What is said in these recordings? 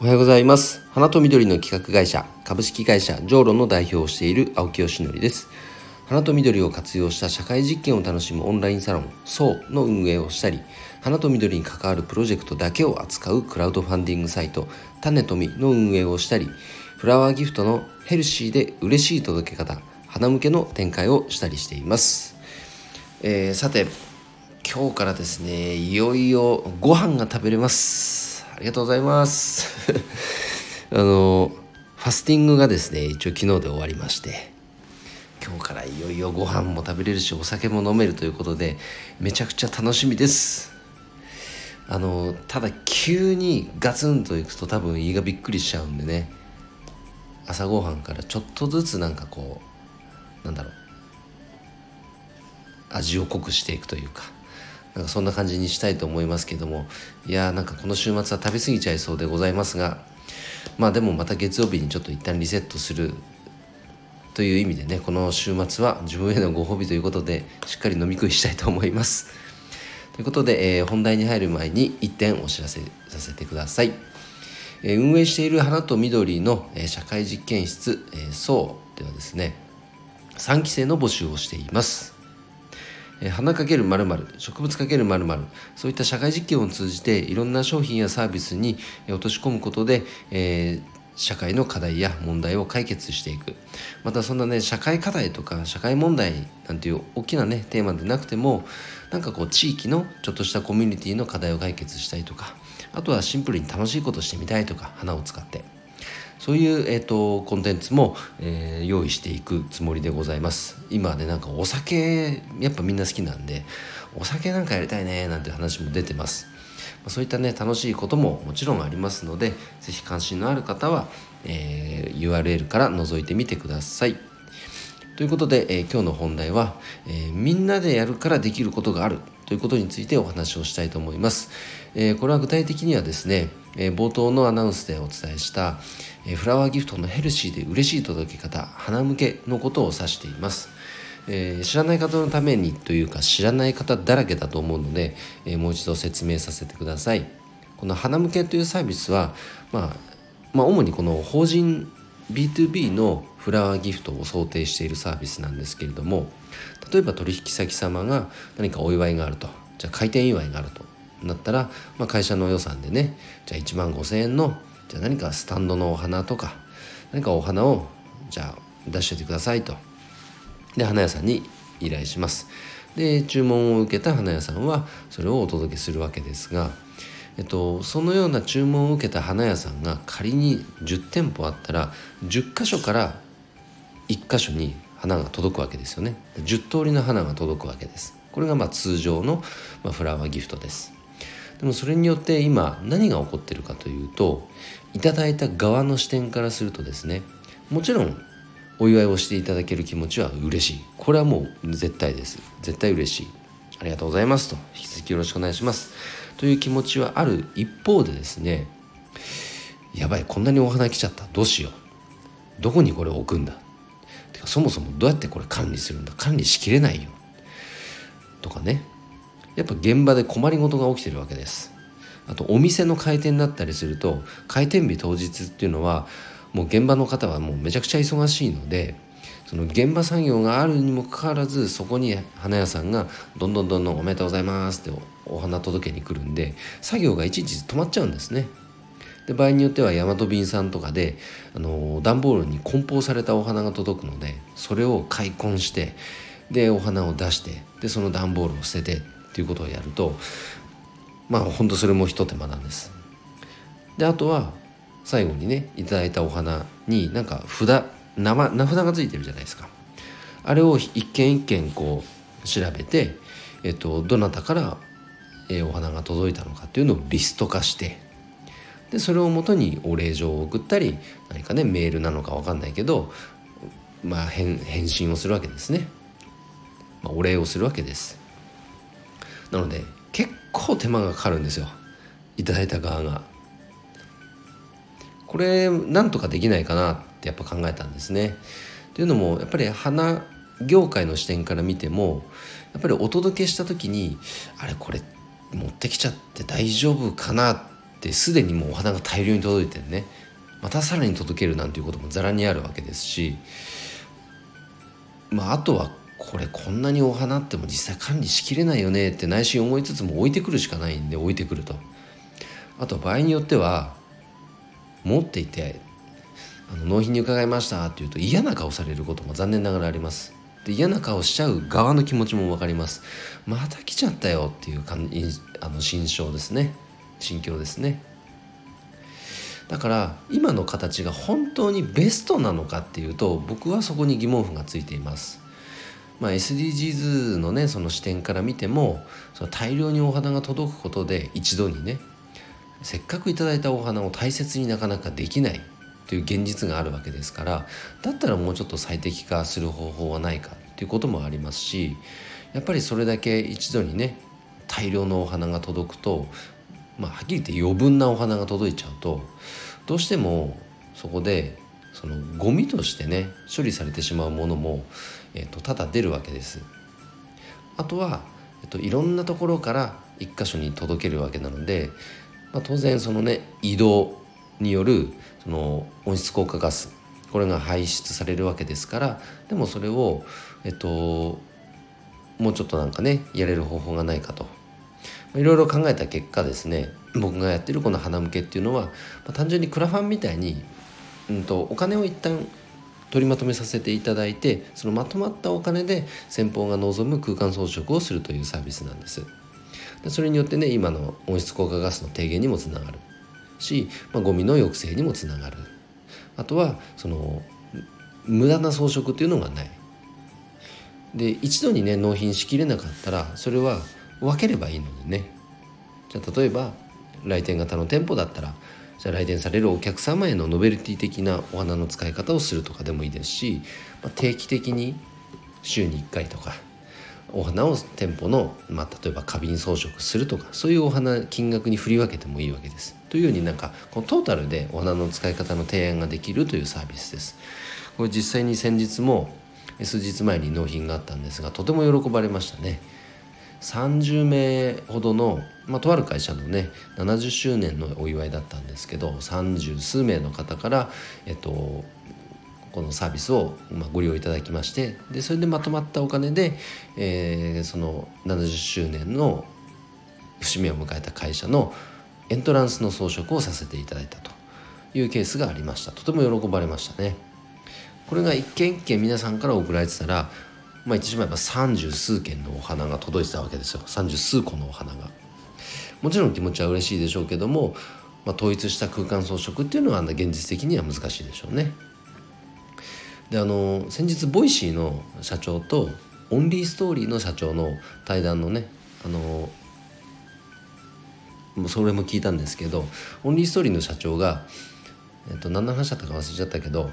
おはようございます。花と緑の企画会社株式会社ジョーロの代表をしている青木よしのりです。花と緑を活用した社会実験を楽しむオンラインサロン SO の運営をしたり花と緑に関わるプロジェクトだけを扱うクラウドファンディングサイト種とみの運営をしたりフラワーギフトのヘルシーで嬉しい届け方花向けの展開をしたりしています、えー、さて今日からですねいよいよご飯が食べれます。ありがとうございます。あのファスティングがですね一応昨日で終わりまして今日からいよいよご飯も食べれるしお酒も飲めるということでめちゃくちゃ楽しみです。あのただ急にガツンといくと多分胃がびっくりしちゃうんでね朝ごはんからちょっとずつなんかこうなんだろう味を濃くしていくというかなんかそんな感じにしたいと思いますけどもいやーなんかこの週末は食べ過ぎちゃいそうでございますがまあでもまた月曜日にちょっと一旦リセットするという意味でねこの週末は自分へのご褒美ということでしっかり飲み食いしたいと思います。ということで、えー、本題に入る前に1点お知らせさせてください。えー、運営している花と緑の、えー、社会実験室、えー、そうではですね3期生の募集をしています。え花かける〇〇植物かける〇〇そういった社会実験を通じていろんな商品やサービスに落とし込むことで、えー社会の課題や問題を解決していく。またそんなね社会課題とか社会問題なんていう大きなねテーマでなくてもなんかこう地域のちょっとしたコミュニティの課題を解決したいとかあとはシンプルに楽しいことしてみたいとか花を使って。そういう、えーと、コンテンツも、えー、用意していくつもりでございます。今ねなんかお酒やっぱみんな好きなんでお酒なんかやりたいねなんて話も出てます。そういったね楽しいことももちろんありますので是非関心のある方は、えー、URL から覗いてみてください。ということで、えー、今日の本題は、えー、みんなでやるからできることがある。ということについてお話をしたいと思います。えー、これは具体的にはですね、え冒頭のアナウンスでお伝えした、えフラワーギフトのヘルシーで嬉しい届け方、花向けのことを指しています。え、知らない方のためにというか知らない方だらけだと思うので、え、もう一度説明させてくださいこの花向けというサービスは、まあ、まあ主にこの法人 B2B のフラワーギフトを想定しているサービスなんですけれども例えば取引先様が何かお祝いがあると。じゃあ開店祝いがあるとなったら、まあ、会社の予算でねじゃあ1万5,000円のじゃあ何かスタンドのお花とか何かお花をじゃあ出しててくださいと。で花屋さんに依頼します。で注文を受けた花屋さんはそれをお届けするわけですが、えっと、そのような注文を受けた花屋さんが仮に10店舗あったら10箇所から1箇所に花が届くわけですよね。10通りの花が届くわけです。これがまあ通常の、フラワーギフトです。でもそれによって今何が起こってるかというといただいた側の視点からするとですねもちろんお祝いをしていただける気持ちは嬉しい。これはもう絶対です。絶対嬉しい。ありがとうございますと。引き続きよろしくお願いします。という気持ちはある一方でですねやばいこんなにお花来ちゃった。どうしよう。どこにこれを置くんだ。てかそもそもどうやってこれ管理するんだ。管理しきれないよ。とかね。やっぱ現場で困りごとが起きてるわけです。あとお店の開店だったりすると開店日当日っていうのはもう現場の方はもうめちゃくちゃ忙しいのでその現場作業があるにもかかわらずそこに花屋さんがどんどんどんどんおめでとうございますってお花届けに来るんで作業がいちいち止まっちゃうんですね。で場合によっては大和便さんとかであの段ボールに梱包されたお花が届くのでそれを開墾してでお花を出してでその段ボールを捨ててっていうことをやるとまあほんとそれも一手間なんです。であとは最後にねいただいたお花になんか札名名札がついてるじゃないですか。あれを一件一件こう調べて、えっと、どなたから、えお花が届いたのかっていうのをリスト化してでそれをもとにお礼状を送ったり何かねメールなのか分かんないけどまあ返返信をするわけですね、まあ、お礼をするわけです。なので結構手間がかかるんですよ。いただいた側が。これなんとかできないかなってやっぱ考えたんですね。というのもやっぱり花業界の視点から見てもやっぱりお届けした時にあれこれ持ってきちゃって大丈夫かなってすでにもうお花が大量に届いてるねまたさらに届けるなんていうこともざらにあるわけですしまああとはこれこんなにお花っても実際管理しきれないよねって内心思いつつも置いてくるしかないんで置いてくるとあと場合によっては持っていてあの納品に伺いましたって言うと嫌な顔されることも残念ながらあります。で嫌な顔しちゃう側の気持ちも分かります。また来ちゃったよっていう感じあの心象ですね。心境ですね。だから今の形が本当にベストなのかっていうと僕はそこに疑問符がついています。まあ、SDGs のねその視点から見てもその大量にお花が届くことで一度にねせっかくいただいたお花を大切になかなかできないという現実があるわけですからだったらもうちょっと最適化する方法はないかということもありますしやっぱりそれだけ一度にね大量のお花が届くと、まあ、はっきり言って余分なお花が届いちゃうとどうしてもそこでそのゴミとしてね処理されてしまうものも、えーと、多々出るわけです。あとは、えっと、いろんなところから一箇所に届けるわけなので、まあ、当然そのね移動によるその温室効果ガスこれが排出されるわけですからでもそれをえっともうちょっとなんかねやれる方法がないかと。いろいろ考えた結果ですね僕がやってるこの花向けっていうのは、まあ、単純にクラファンみたいに、うんと、お金を一旦取りまとめさせていただいてそのまとまったお金で先方が望む空間装飾をするというサービスなんです。でそれによってね今の温室効果ガスの低減にもつながるし、まあ、ゴミの抑制にもつながる。あとはその無駄な装飾というのがない。で一度にね納品しきれなかったらそれは分ければいいのでね。じゃあ例えば来店型の店舗だったらじゃあ来店されるお客様へのノベルティ的なお花の使い方をするとかでもいいですし、まあ、定期的に週に1回とかお花を店舗の、まあ、例えば花瓶装飾するとかそういうお花金額に振り分けてもいいわけです。というようになんかこのトータルでお花の使い方の提案ができるというサービスです。これ実際に先日も数日前に納品があったんですがとても喜ばれましたね。30名ほどの、まあ、とある会社のね70周年のお祝いだったんですけど30数名の方から、えっと、このサービスを、ま、ご利用いただきましてでそれでまとまったお金で、えー、その70周年の節目を迎えた会社のエントランスの装飾をさせていただいたというケースがありました。とても喜ばれましたね。これが一件一件皆さんから送られてたらまあ言ってしまえば三十数件のお花が届いてたわけですよ。三十数個のお花が。もちろん気持ちは嬉しいでしょうけども、まあ、統一した空間装飾っていうのは現実的には難しいでしょうね。であの先日 Voicy の社長とオンリーストーリーの社長の対談のねあのそれも聞いたんですけどオンリーストーリーの社長が、えっと、何の話だったか忘れちゃったけど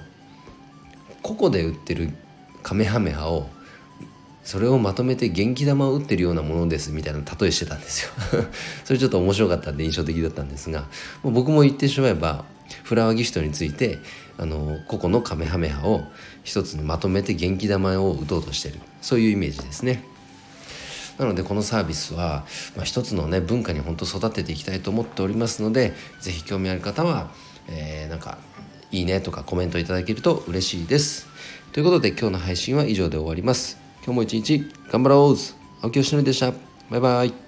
個々で撃ってるかめはめ波をそれをまとめて元気玉を撃ってるようなものですみたいな例えしてたんですよ。それちょっと面白かったんで印象的だったんですが僕も言ってしまえばフラワーギフトについてあの個々のカメハメハを一つにまとめて元気玉を打とうとしてる。そういうイメージですね。なのでこのサービスは、まあ、一つのね文化に本当育てていきたいと思っておりますので是非興味ある方は、えー、なんかいいねとかコメントいただけると嬉しいです。ということで今日の配信は以上で終わります。今日も一日頑張ろう。青木よしのりでした。バイバイ。